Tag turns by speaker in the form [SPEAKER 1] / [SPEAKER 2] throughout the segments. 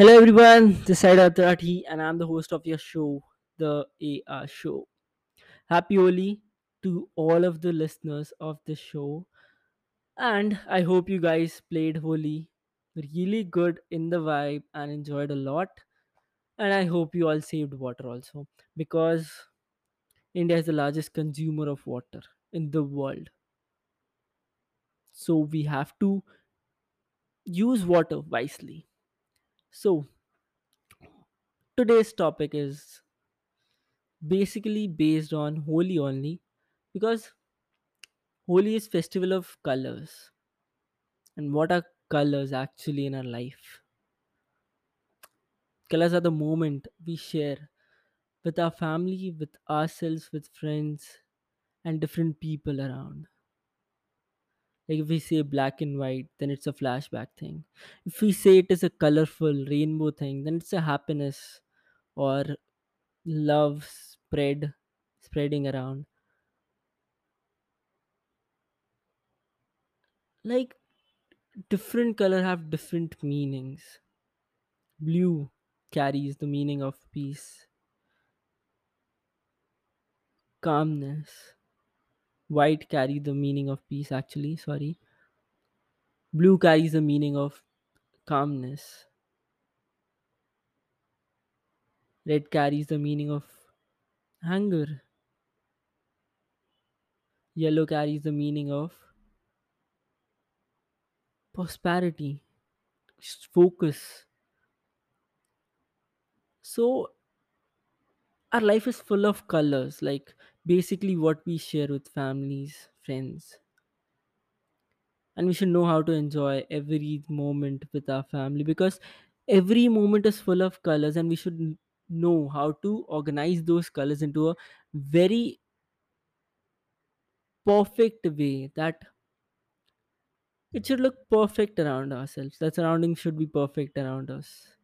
[SPEAKER 1] Hello everyone, this is Aditya Rathi and I'm the host of your show, The AR Show. Happy Holi to all of the listeners of this show and I hope you guys played Holi really good in the vibe and enjoyed a lot and I hope you all saved water also because India is the largest consumer of water in the world. So we have to use water wisely. So today's topic is basically based on Holi only because Holi is festival of colors. And what are colors actually in our life? Colors are the moment we share with our family, with ourselves, with friends, and different people around. Like if we say black and white, then it's a flashback thing. If we say it is a colorful rainbow thing, then it's a happiness or love spread spreading around. Like different color have different meanings. Blue carries the meaning of peace, calmness. White carries the meaning of peace, actually, sorry. Blue carries the meaning of calmness. Red carries the meaning of anger. Yellow carries the meaning of prosperity, focus. So, our life is full of colors, like basically what we share with families, friends. and we should know how to enjoy every moment with our family because every moment is full of colors and we should know how to organize those colors into a very perfect way that it should look perfect around ourselves the surroundings should be perfect around us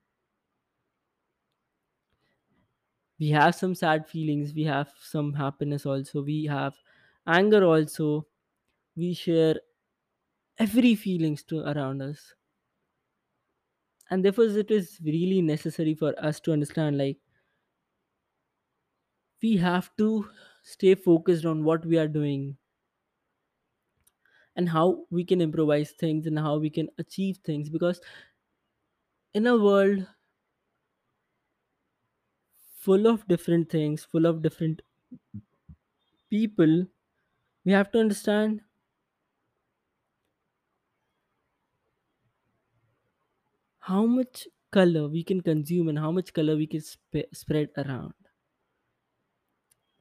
[SPEAKER 1] we have some sad feelings we have some happiness also we have anger also. We share every feelings to around us. And therefore it is really necessary for us to understand like we have to stay focused on what we are doing and how we can improvise things and how we can achieve things because in a world full of different things full of different people we have to understand how much color we can consume and how much color we can sp- spread around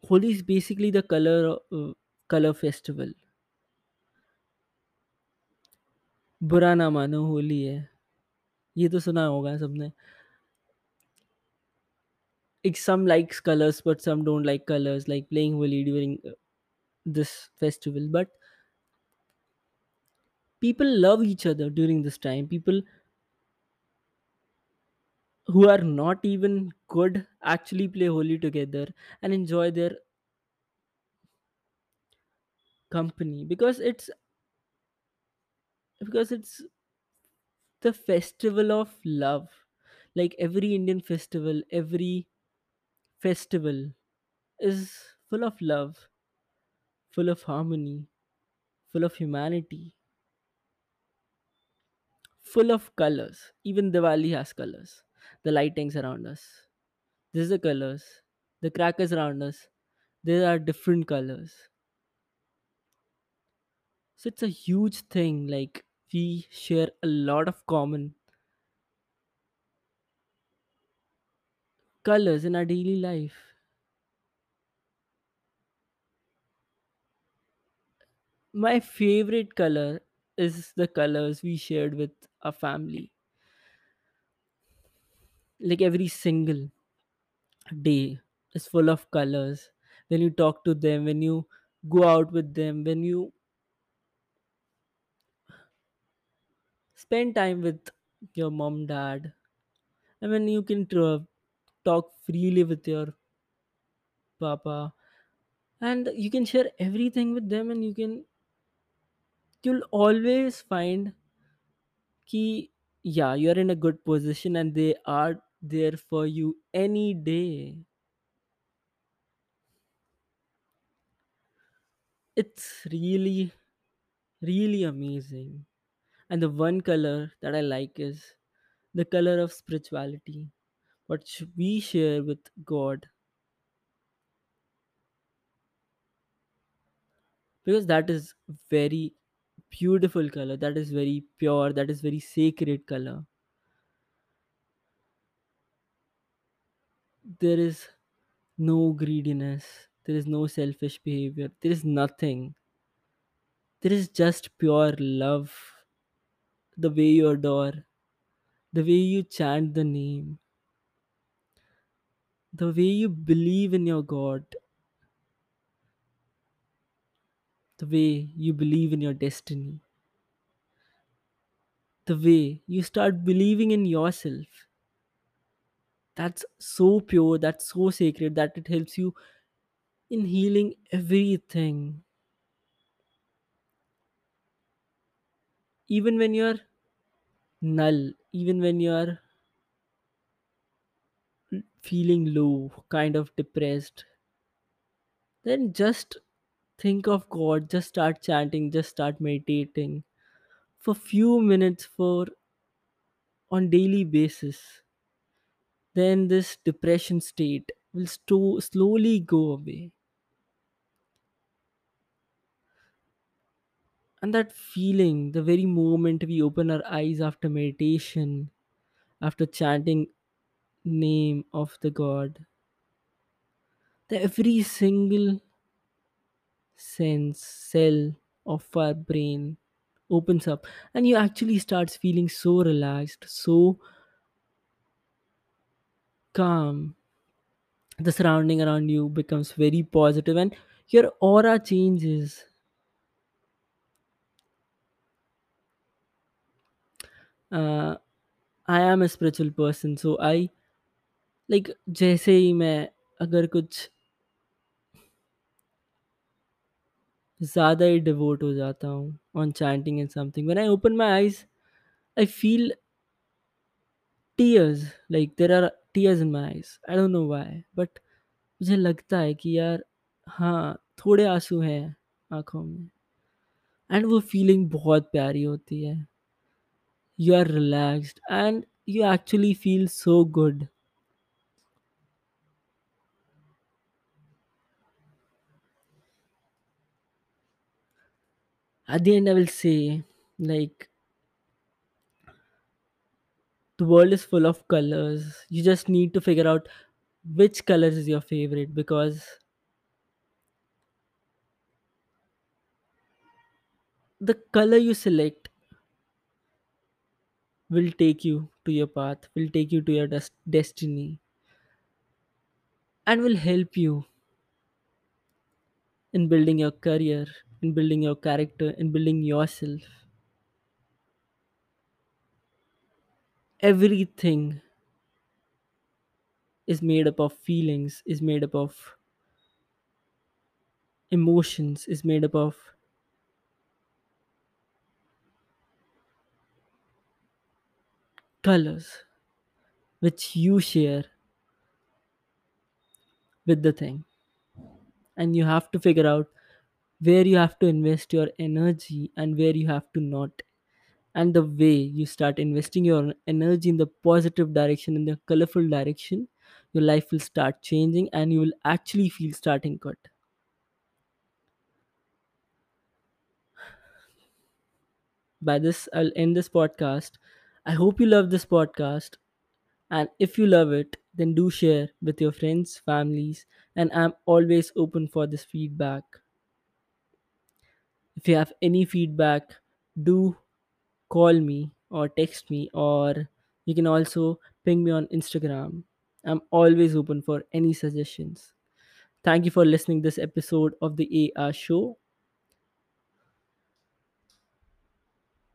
[SPEAKER 1] holi is basically the color uh, color festival बुरा ना मानो होली है ये तो सुना होगा सबने like some likes colors but some don't like colors like playing holi during uh, this festival. But people love each other during this time. People who are not even good actually play holi together and enjoy their company. Because it's because it's the festival of love. Like every indian festival every festival is full of love full of harmony full of humanity full of colors even diwali has colors the lightings around us This is the colors. The crackers around us, there are different colors. So it's a huge thing. Like we share a lot of common colors in our daily life. My favorite color is the colors we shared with our family. Like every single day is full of colors. When you talk to them, when you go out with them, when you spend time with your mom, dad, I mean, you can tr- talk freely with your papa. And you can share everything with them and you can you'll always find key yeah you're in a good position and they are there for you any day. It's really really amazing. And the one color that i like is the color of spirituality what we share with god? Because that is very beautiful color that is very pure that is very sacred color. There is no greediness there is no selfish behavior there is nothing. There is just pure love the way you adore the way you chant the name the way you believe in your god the way you believe in your destiny the way you start believing in yourself that's so pure that's so sacred that it helps you in healing everything. Even when you're null even when you're feeling low kind of depressed then just think of god just start chanting just start meditating for few minutes for on daily basis. Then this depression state will sto- slowly go away. And that feeling the very moment we open our eyes after meditation after chanting name of the god. The every single sense cell of our brain opens up and you actually starts feeling so relaxed so calm. The surrounding around you becomes very positive and your aura changes. Uh, i am a spiritual person so i like जैसे ही मैं अगर कुछ ज़्यादा ही devote हो जाता हूँ on chanting and something when I open my eyes I feel tears like there are tears in my eyes I don't know why but मुझे लगता है कि यार हाँ थोड़े आँसू हैं आँखों में। एंड वो फीलिंग बहुत प्यारी होती है। You are relaxed and you actually feel so good at the end i will say like the world is full of colors. You just need to figure out which color is your favorite because the color you select will take you to your path will take you to your des- destiny and will help you in building your career in building your character in building yourself. Everything is made up of feelings is made up of emotions is made up of colors which you share with the thing. And you have to figure out where you have to invest your energy and where you have to not. And the way you start investing your energy in the positive direction in the colorful direction your life will start changing and you will actually feel starting good by this i'll end this podcast. I hope you love this podcast. And if you love it then do share with your friends families and i'm always open for this feedback if you have any feedback do call me or text me or you can also ping me on instagram. I'm always open for any suggestions. Thank you for listening this episode of the ar show